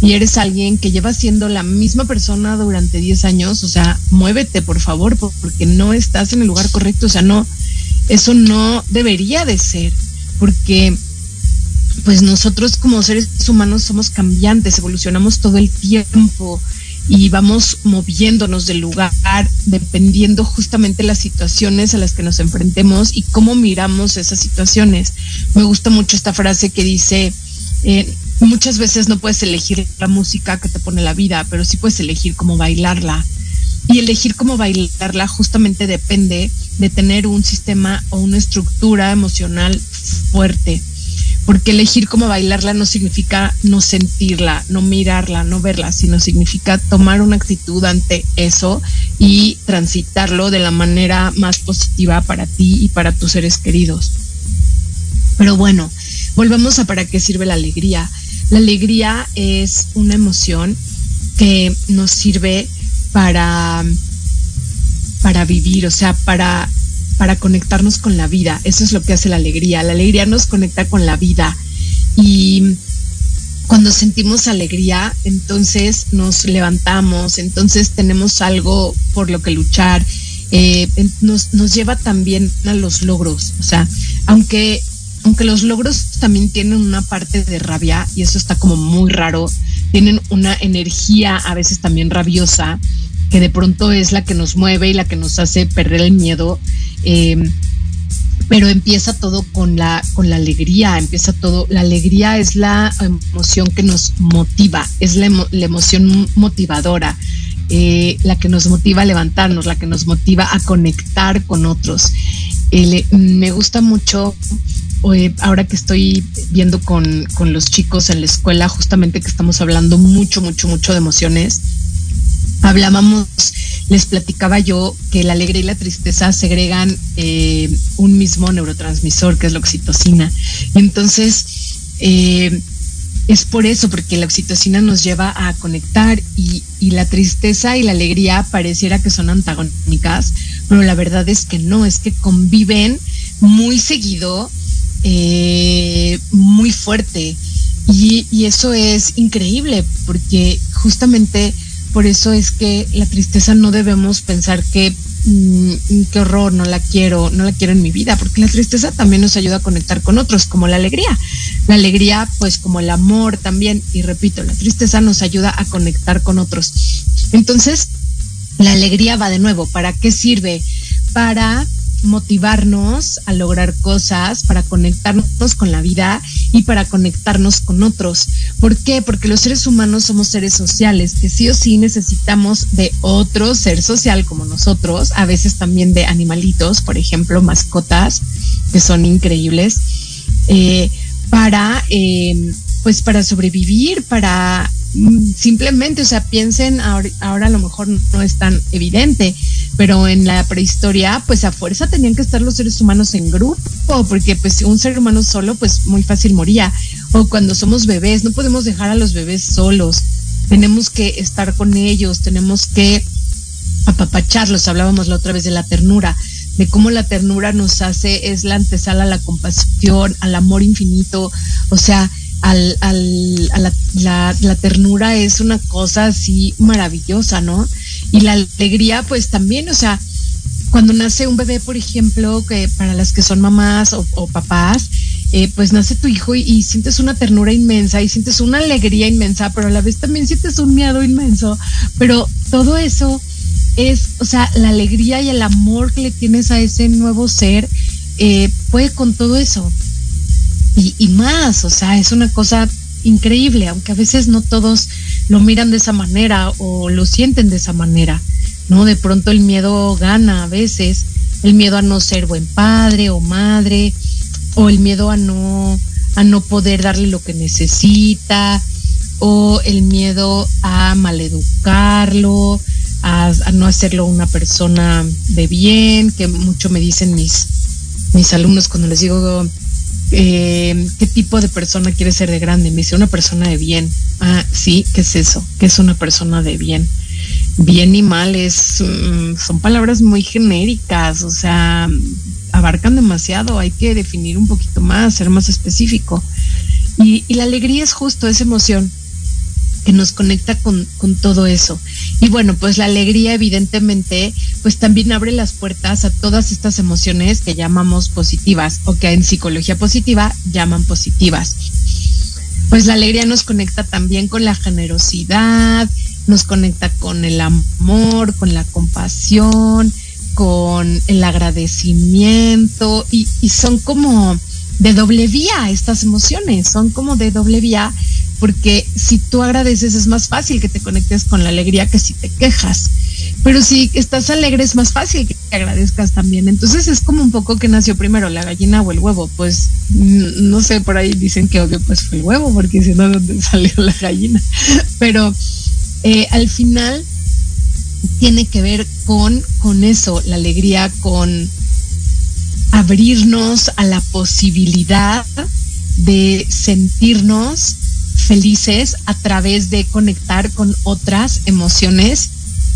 S4: y eres alguien que lleva siendo la misma persona durante 10 años, o sea, muévete, por favor, porque no estás en el lugar correcto, o sea, no, eso no debería de ser, porque pues nosotros como seres humanos somos cambiantes, evolucionamos todo el tiempo y vamos moviéndonos del lugar dependiendo justamente las situaciones a las que nos enfrentemos y cómo miramos esas situaciones. Me gusta mucho esta frase que dice, eh, muchas veces no puedes elegir la música que te pone la vida, pero sí puedes elegir cómo bailarla. Y elegir cómo bailarla justamente depende de tener un sistema o una estructura emocional fuerte porque elegir cómo bailarla no significa no sentirla, no mirarla, no verla, sino significa tomar una actitud ante eso y transitarlo de la manera más positiva para ti y para tus seres queridos. Pero bueno, volvemos a para qué sirve la alegría. La alegría es una emoción que nos sirve para para vivir, o sea, para para conectarnos con la vida. Eso es lo que hace la alegría. La alegría nos conecta con la vida. Y cuando sentimos alegría, entonces nos levantamos, entonces tenemos algo por lo que luchar. Eh, nos, nos lleva también a los logros. O sea, aunque aunque los logros también tienen una parte de rabia y eso está como muy raro, tienen una energía a veces también rabiosa que de pronto es la que nos mueve y la que nos hace perder el miedo. Eh, pero empieza todo con la, con la alegría, empieza todo, la alegría es la emoción que nos motiva, es la, emoción motivadora, eh, la que nos motiva a levantarnos, la que nos motiva a conectar con otros. me gusta mucho ahora que estoy viendo con, con, los chicos en la escuela, justamente que estamos hablando mucho, mucho, mucho de emociones, hablábamos, les platicaba yo que la alegría y la tristeza segregan eh, un mismo neurotransmisor, que es la oxitocina. Y entonces, eh, es por eso, porque la oxitocina nos lleva a conectar y, la tristeza y la alegría pareciera que son antagónicas, pero la verdad es que no, es que conviven muy seguido eh, muy fuerte. Y, eso es increíble, porque justamente por eso es que la tristeza no debemos pensar que mm, qué horror, no la quiero, no la quiero en mi vida, porque la tristeza también nos ayuda a conectar con otros, como la alegría. La alegría, pues como el amor también, y repito, la tristeza nos ayuda a conectar con otros. Entonces, la alegría va de nuevo, ¿para qué sirve? Para motivarnos a lograr cosas, para conectarnos con la vida y para conectarnos con otros. ¿Por qué? Porque los seres humanos somos seres sociales, que sí o sí necesitamos de otro ser social como nosotros, a veces también de animalitos, por ejemplo, mascotas, que son increíbles, eh, para, eh, pues para sobrevivir, para simplemente, o sea, piensen, ahora, ahora a lo mejor no es tan evidente, pero en la prehistoria, pues a fuerza tenían que estar los seres humanos en grupo, porque pues un ser humano solo, pues muy fácil moría. O cuando somos bebés, no podemos dejar a los bebés solos, tenemos que estar con ellos, tenemos que apapacharlos, hablábamos la otra vez de la ternura, de cómo la ternura nos hace, es la antesala a la compasión, al amor infinito, o sea, al, al, a la, la, la, ternura es una cosa así maravillosa, ¿no? Y la alegría, pues también, o sea, cuando nace un bebé, por ejemplo, que para las que son mamás o, papás, eh, pues nace tu hijo y, y, sientes una ternura inmensa y sientes una alegría inmensa, pero a la vez también sientes un miedo inmenso. Pero todo eso es, o sea, la alegría y el amor que le tienes a ese nuevo ser, eh, puede con todo eso y, y más, o sea, es una cosa increíble, aunque a veces no todos lo miran de esa manera o lo sienten de esa manera, ¿no? De pronto el miedo gana a veces, el miedo a no ser buen padre o madre, o el miedo a no, a no poder darle lo que necesita, o el miedo a maleducarlo, a, a no hacerlo una persona de bien, que mucho me dicen mis, mis alumnos cuando les digo eh, ¿qué tipo de persona quiere ser de grande? Me dice, una persona de bien. Ah, sí, ¿qué es eso? ¿Qué es una persona de bien? Bien y mal es, mm, son palabras muy genéricas, o sea, abarcan demasiado, hay que definir un poquito más, ser más específico. Y, y la alegría es justo esa emoción, que nos conecta con, con, todo eso. Y bueno, pues la alegría evidentemente, pues también abre las puertas a todas estas emociones que llamamos positivas o que en psicología positiva llaman positivas. Pues la alegría nos conecta también con la generosidad, nos conecta con el amor, con la compasión, con el agradecimiento y, y son como de doble vía estas emociones, son como de doble vía porque si tú agradeces es más fácil que te conectes con la alegría que si te quejas. Pero si estás alegre es más fácil que te agradezcas también. Entonces es como un poco que nació primero la gallina o el huevo. Pues no sé, por ahí dicen que obvio pues fue el huevo, porque si no, ¿dónde salió la gallina? Pero eh, al final tiene que ver con, con eso, la alegría, con abrirnos a la posibilidad de sentirnos felices a través de conectar con otras emociones.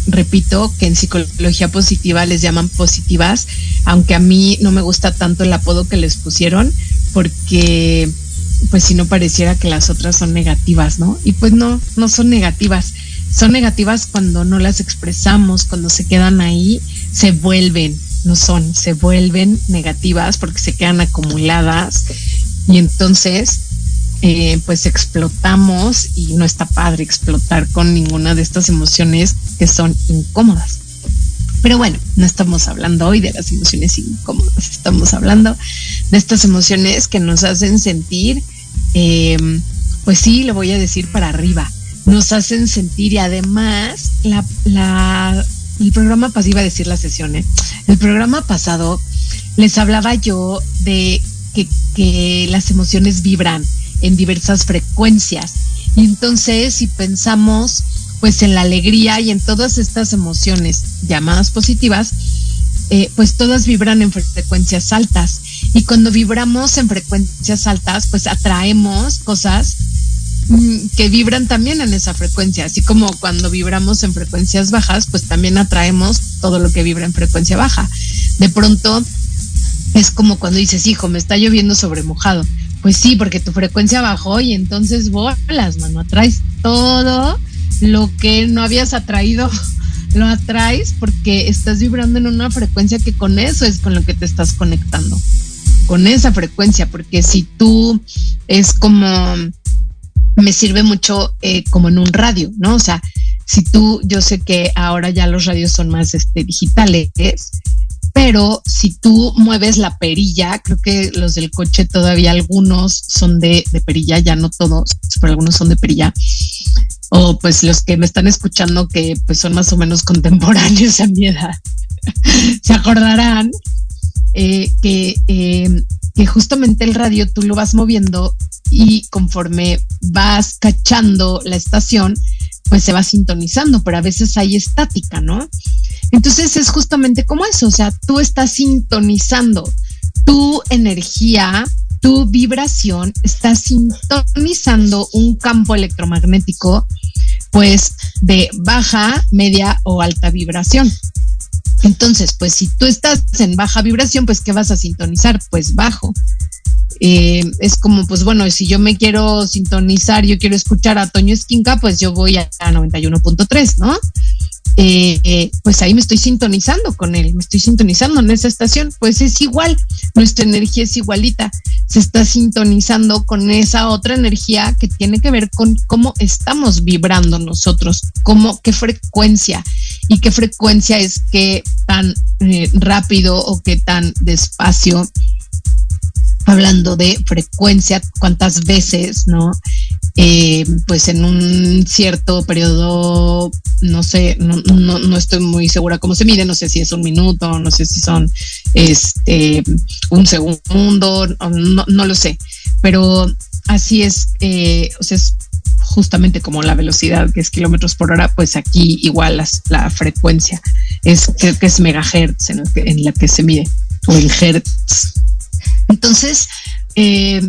S4: Repito que en psicología positiva les llaman positivas, aunque a mí no me gusta tanto el apodo que les pusieron, porque pues si no pareciera que las otras son negativas, ¿no? Y pues no, no son negativas. Son negativas cuando no las expresamos, cuando se quedan ahí, se vuelven, no son, se vuelven negativas porque se quedan acumuladas Y entonces, eh, pues explotamos y no está padre explotar con ninguna de estas emociones que son incómodas. Pero bueno, no estamos hablando hoy de las emociones incómodas, estamos hablando de estas emociones que nos hacen sentir, eh, pues sí, lo voy a decir para arriba, nos hacen sentir y además la, la, el programa pasado, iba a decir la sesión, ¿eh? el programa pasado les hablaba yo de que, que las emociones vibran en diversas frecuencias. Y entonces, si pensamos pues en la alegría y en todas estas emociones llamadas positivas, eh, pues todas vibran en frecuencias altas. Y cuando vibramos en frecuencias altas, pues atraemos cosas mm, que vibran también en esa frecuencia, así como cuando vibramos en frecuencias bajas, pues también atraemos todo lo que vibra en frecuencia baja. De pronto es como cuando dices, hijo, me está lloviendo sobre mojado. Pues sí, porque tu frecuencia bajó y entonces bolas, mano, atraes todo lo que no habías atraído, lo atraes porque estás vibrando en una frecuencia que con eso es con lo que te estás conectando, con esa frecuencia, porque si tú es como, me sirve mucho eh, como en un radio, ¿no? O sea, si tú, yo sé que ahora ya los radios son más este, digitales, pero si tú mueves la perilla, creo que los del coche todavía algunos son de, perilla, ya no todos, pero algunos son de perilla. O pues los que me están escuchando que pues son más o menos contemporáneos a mi edad, se acordarán eh, que, eh, que justamente el radio tú lo vas moviendo y conforme vas cachando la estación, pues se va sintonizando, pero a veces hay estática, ¿no? Entonces es justamente como eso, o sea, tú estás sintonizando tu energía tu vibración está sintonizando un campo electromagnético, pues de baja, media o alta vibración. Entonces, pues si tú estás en baja vibración, pues ¿qué vas a sintonizar? Pues bajo. Eh, es como, pues bueno, si yo me quiero sintonizar, yo quiero escuchar a Toño Esquinca, pues yo voy a 91.3, ¿no? Eh, eh, pues ahí me estoy sintonizando con él, me estoy sintonizando en esa estación, pues es igual, nuestra energía es igualita, se está sintonizando con esa otra energía que tiene que ver con cómo estamos vibrando nosotros, cómo, qué frecuencia y qué frecuencia es que tan rápido o qué tan despacio hablando de frecuencia, cuántas veces, ¿no? Eh, pues en un cierto periodo, no sé, no, no, no, estoy muy segura cómo se mide, no sé si es un minuto, no sé si son este un segundo, no, no lo sé, pero así es, eh, o sea, es justamente como la velocidad que es kilómetros por hora, pues aquí igual la frecuencia es creo que es megahertz en, en la que se mide o en hertz. Entonces, eh,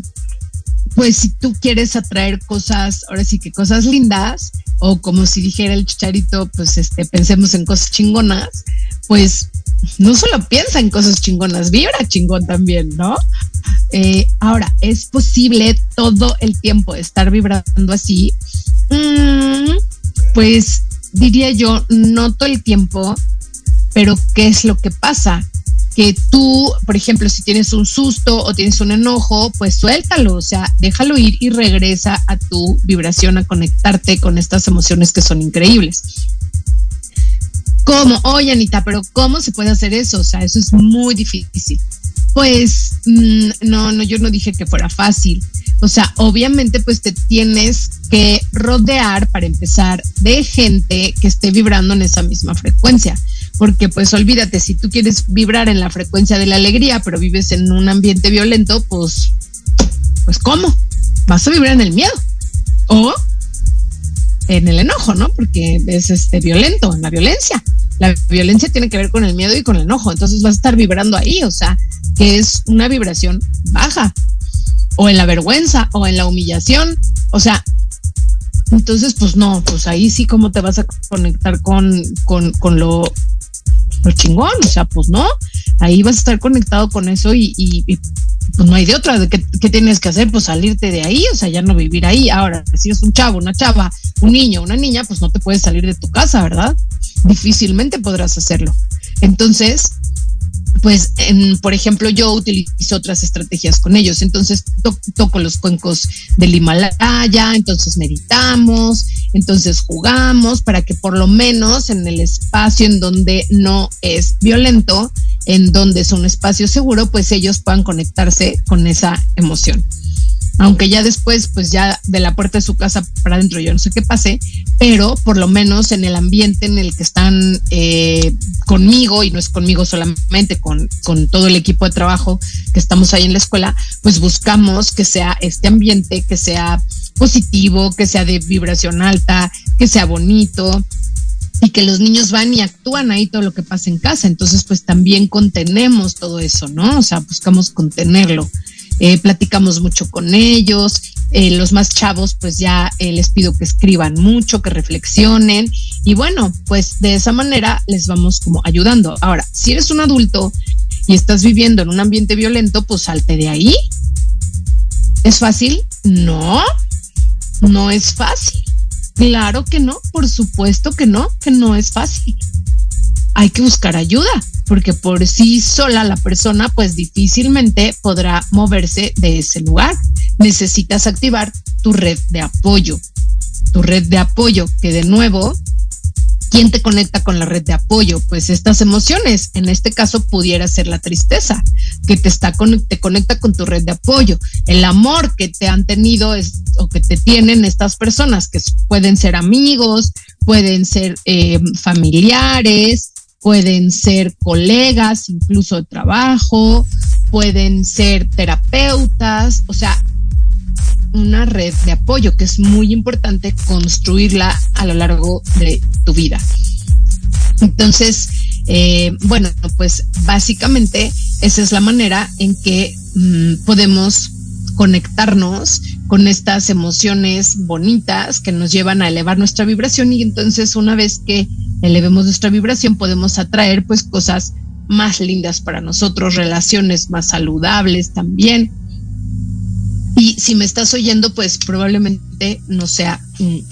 S4: pues si tú quieres atraer cosas, ahora sí que cosas lindas, o como si dijera el chicharito, pues este, pensemos en cosas chingonas, pues no solo piensa en cosas chingonas, vibra chingón también, ¿no? Eh, ahora, ¿es posible todo el tiempo estar vibrando así? Mm, pues diría yo, no todo el tiempo, pero ¿qué es lo que pasa? Que tú, por ejemplo, si tienes un susto o tienes un enojo, pues suéltalo, o sea, déjalo ir y regresa a tu vibración, a conectarte con estas emociones que son increíbles. ¿Cómo? Oye, Anita, pero ¿cómo se puede hacer eso? O sea, eso es muy difícil. Pues mmm, no, no, yo no dije que fuera fácil. O sea, obviamente pues te tienes que rodear para empezar de gente que esté vibrando en esa misma frecuencia porque pues olvídate, si tú quieres vibrar en la frecuencia de la alegría, pero vives en un ambiente violento, pues, pues ¿cómo? Vas a vibrar en el miedo o en el enojo, ¿no? Porque es este violento, en la violencia. La violencia tiene que ver con el miedo y con el enojo, entonces vas a estar vibrando ahí, o sea, que es una vibración baja, o en la vergüenza, o en la humillación, o sea, entonces, pues no, pues ahí sí, ¿cómo te vas a conectar con, con, con lo chingón, o sea, pues no, ahí vas a estar conectado con eso y, y, pues no hay de otra, ¿Qué, ¿qué, tienes que hacer? Pues salirte de ahí, o sea, ya no vivir ahí. Ahora, si eres un chavo, una chava, un niño, una niña, pues no te puedes salir de tu casa, ¿verdad? Difícilmente podrás hacerlo. Entonces, pues, por ejemplo, yo utilizo otras estrategias con ellos. Entonces, toco los cuencos del Himalaya, entonces meditamos, entonces jugamos para que por lo menos en el espacio en donde no es violento, en donde es un espacio seguro, pues ellos puedan conectarse con esa emoción aunque ya después, pues ya de la puerta de su casa para adentro, yo no sé qué pase, pero por lo menos en el ambiente en el que están eh, conmigo, y no es conmigo solamente, con, con todo el equipo de trabajo que estamos ahí en la escuela, pues buscamos que sea este ambiente, que sea positivo, que sea de vibración alta, que sea bonito, y que los niños van y actúan ahí todo lo que pasa en casa. Entonces, pues también contenemos todo eso, ¿no? O sea, buscamos contenerlo. Eh, platicamos mucho con ellos. Eh, los más chavos, pues ya eh, les pido que escriban mucho, que reflexionen y bueno, pues de esa manera les vamos como ayudando. Ahora, si eres un adulto y estás viviendo en un ambiente violento, pues salte de ahí. ¿Es fácil? No, no es fácil. Claro que no, por supuesto que no, que no es fácil. Hay que buscar ayuda porque por sí sola la persona pues difícilmente podrá moverse de ese lugar. Necesitas activar tu red de apoyo. Tu red de apoyo, que de nuevo, ¿quién te conecta con la red de apoyo? Pues estas emociones, en este caso pudiera ser la tristeza, que te está te conecta con tu red de apoyo, el amor que te han tenido es, o que te tienen estas personas, que pueden ser amigos, pueden ser eh, familiares, pueden ser colegas, incluso de trabajo, pueden ser terapeutas, o sea, una red de apoyo que es muy importante construirla a lo largo de tu vida. Entonces, eh, bueno, pues básicamente esa es la manera en que mm, podemos conectarnos con estas emociones bonitas que nos llevan a elevar nuestra vibración y entonces una vez que elevemos nuestra vibración, podemos atraer pues cosas más lindas para nosotros, relaciones más saludables también. Y si me estás oyendo, pues probablemente no sea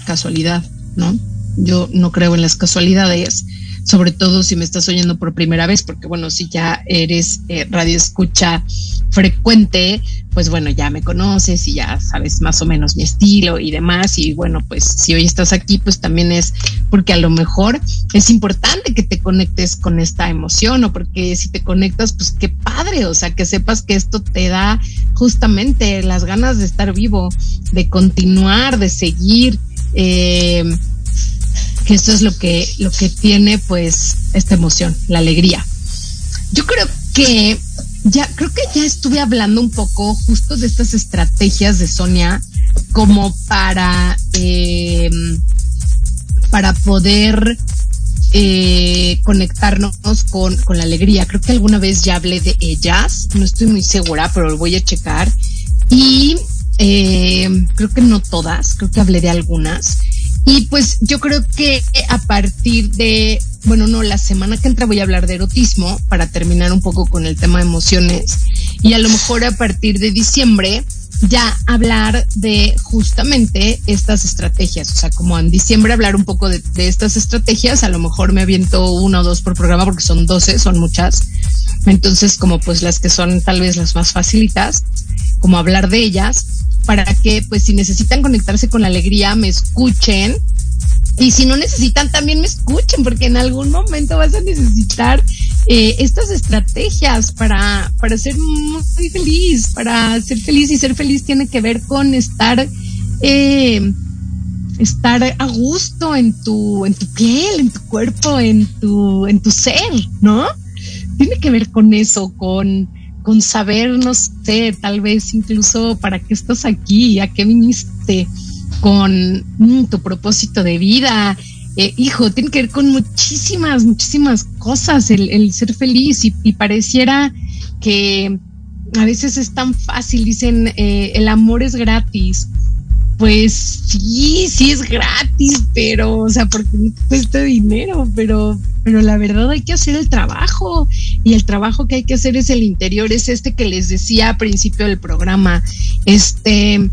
S4: casualidad, ¿no? Yo no creo en las casualidades sobre todo si me estás oyendo por primera vez, porque bueno, si ya eres eh, radio escucha frecuente, pues bueno, ya me conoces y ya sabes más o menos mi estilo y demás. Y bueno, pues si hoy estás aquí, pues también es porque a lo mejor es importante que te conectes con esta emoción o porque si te conectas, pues qué padre, o sea, que sepas que esto te da justamente las ganas de estar vivo, de continuar, de seguir. Eh, que eso es lo que, lo que tiene pues esta emoción, la alegría. Yo creo que ya, creo que ya estuve hablando un poco justo de estas estrategias de Sonia como para, em, para poder eh, conectarnos con, con, la alegría. Creo que alguna vez ya hablé de ellas, no estoy muy segura, pero lo voy a checar. Y eh, creo que no todas, creo que hablé de algunas. Y pues yo creo que a partir de, bueno, no, la semana que entra voy a hablar de erotismo para terminar un poco con el tema de emociones. Y a lo mejor a partir de diciembre ya hablar de justamente estas estrategias. O sea, como en diciembre hablar un poco de, estas estrategias, a lo mejor me aviento una o dos por programa porque son 12, son muchas. Entonces, como pues las que son tal vez las más facilitas, como hablar de ellas para que pues si necesitan conectarse con la alegría me escuchen y si no necesitan también me escuchen porque en algún momento vas a necesitar eh, estas estrategias para, para ser muy feliz, para ser feliz y ser feliz tiene que ver con estar eh, estar a gusto en tu en tu piel, en tu cuerpo, en tu en tu ser, ¿no? Tiene que ver con eso, con con saber, no sé, tal vez incluso para qué estás aquí, a qué viniste, con mm, tu propósito de vida. Eh, hijo, tiene que ver con muchísimas, muchísimas cosas el, ser feliz y, pareciera que a veces es tan fácil, dicen, eh, el amor es gratis, pues sí, sí es gratis, pero, o sea, porque no cuesta dinero, pero, pero la verdad hay que hacer el trabajo. Y el trabajo que hay que hacer es el interior, es este que les decía al principio del programa, este,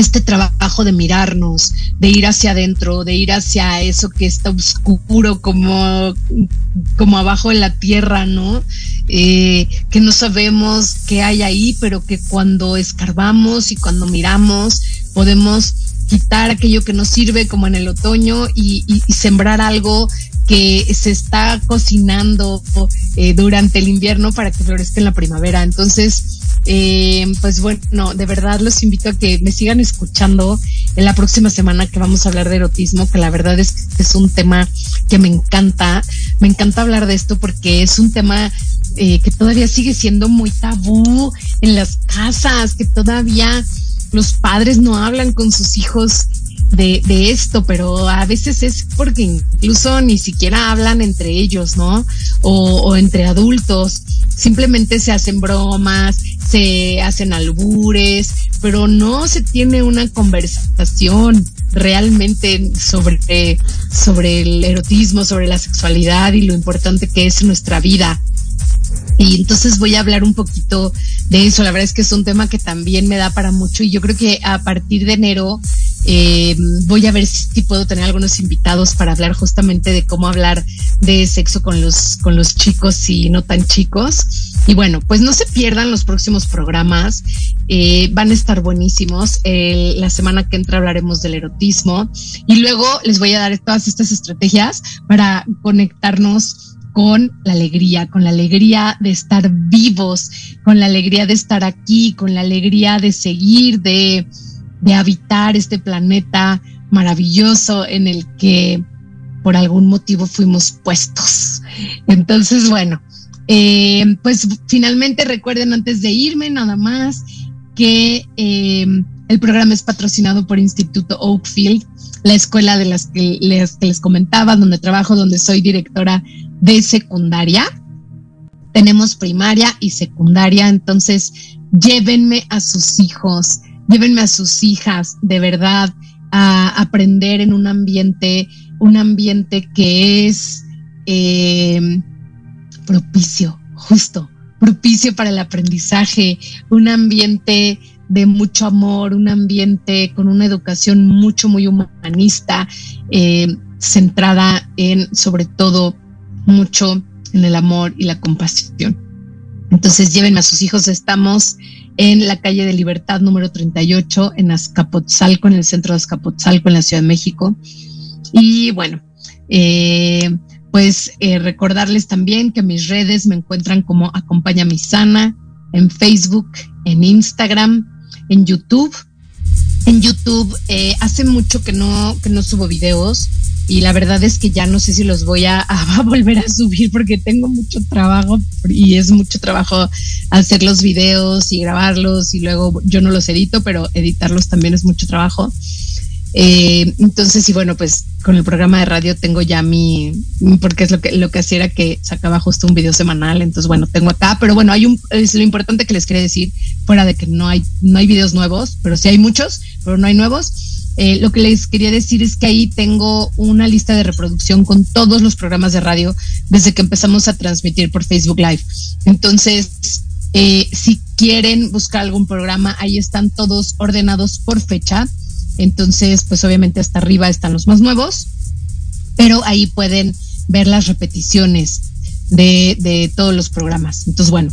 S4: este trabajo de mirarnos, de ir hacia adentro, de ir hacia eso que está oscuro como, como abajo de la tierra, ¿no? Eh, que no sabemos qué hay ahí, pero que cuando escarbamos y cuando miramos podemos quitar aquello que nos sirve como en el otoño y, sembrar algo que se está cocinando eh, durante el invierno para que florezca en la primavera. Entonces, eh, pues bueno, de verdad los invito a que me sigan escuchando en la próxima semana que vamos a hablar de erotismo, que la verdad es que es un tema que me encanta. Me encanta hablar de esto porque es un tema eh, que todavía sigue siendo muy tabú en las casas, que todavía los padres no hablan con sus hijos de, de, esto, pero a veces es porque incluso ni siquiera hablan entre ellos, ¿no? O, o, entre adultos. Simplemente se hacen bromas, se hacen albures, pero no se tiene una conversación realmente sobre, sobre el erotismo, sobre la sexualidad y lo importante que es nuestra vida. Y entonces voy a hablar un poquito de eso. La verdad es que es un tema que también me da para mucho y yo creo que a partir de enero eh, voy a ver si puedo tener algunos invitados para hablar justamente de cómo hablar de sexo con los, con los chicos y no tan chicos. Y bueno, pues no se pierdan los próximos programas, eh, van a estar buenísimos. la semana que entra hablaremos del erotismo y luego les voy a dar todas estas estrategias para conectarnos con la alegría, con la alegría de estar vivos, con la alegría de estar aquí, con la alegría de seguir, de, habitar este planeta maravilloso en el que por algún motivo fuimos puestos. Entonces, bueno, eh, pues finalmente recuerden antes de irme nada más que eh, el programa es patrocinado por Instituto Oakfield, la escuela de las que les, que les comentaba, donde trabajo, donde soy directora de secundaria. Tenemos primaria y secundaria, entonces llévenme a sus hijos, llévenme a sus hijas, de verdad, a aprender en un ambiente, un ambiente que es eh, propicio, justo, propicio para el aprendizaje, un ambiente de mucho amor, un ambiente con una educación mucho, muy humanista, eh, centrada en sobre todo mucho en el amor y la compasión. Entonces lleven a sus hijos, estamos en la calle de Libertad número 38 en Azcapotzalco, en el centro de Azcapotzalco, en la Ciudad de México. Y bueno, eh, pues eh, recordarles también que mis redes me encuentran como Acompaña mi sana en Facebook, en Instagram, en YouTube. En YouTube eh, hace mucho que no, que no subo videos y la verdad es que ya no sé si los voy a, volver a subir porque tengo mucho trabajo y es mucho trabajo hacer los videos y grabarlos y luego yo no los edito, pero editarlos también es mucho trabajo. Eh, entonces, y bueno, pues con el programa de radio tengo ya mi, porque es lo que, lo que hacía era que sacaba justo un video semanal, entonces bueno, tengo acá, pero bueno, hay un, es lo importante que les quería decir, fuera de que no hay, no hay videos nuevos, pero sí hay muchos, pero no hay nuevos eh, lo que les quería decir es que ahí tengo una lista de reproducción con todos los programas de radio desde que empezamos a transmitir por Facebook Live. Entonces, eh, si quieren buscar algún programa, ahí están todos ordenados por fecha. Entonces, pues obviamente hasta arriba están los más nuevos, pero ahí pueden ver las repeticiones de, de todos los programas. Entonces, bueno,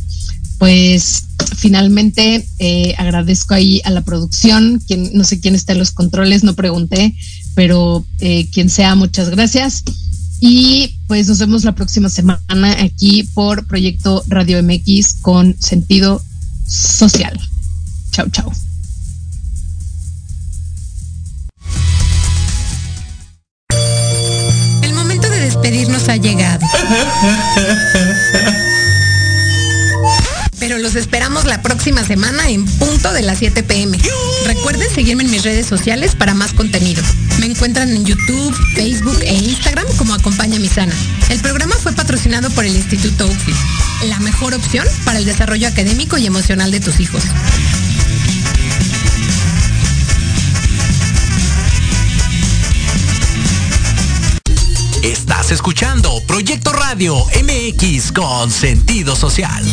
S4: pues finalmente eh, agradezco ahí a la producción, quien no sé quién está en los controles, no pregunté, pero eh, quien sea, muchas gracias. Y pues nos vemos la próxima semana aquí por Proyecto Radio MX con sentido social. Chau, chau.
S5: El momento de despedirnos ha llegado. pero los esperamos la próxima semana en punto de las 7 pm. Recuerden seguirme en mis redes sociales para más contenido. Me encuentran en YouTube, Facebook e Instagram como Acompaña Mi Sana. El programa fue patrocinado por el Instituto UFI, la mejor opción para el desarrollo académico y emocional de tus hijos.
S1: Estás escuchando Proyecto Radio MX con sentido social.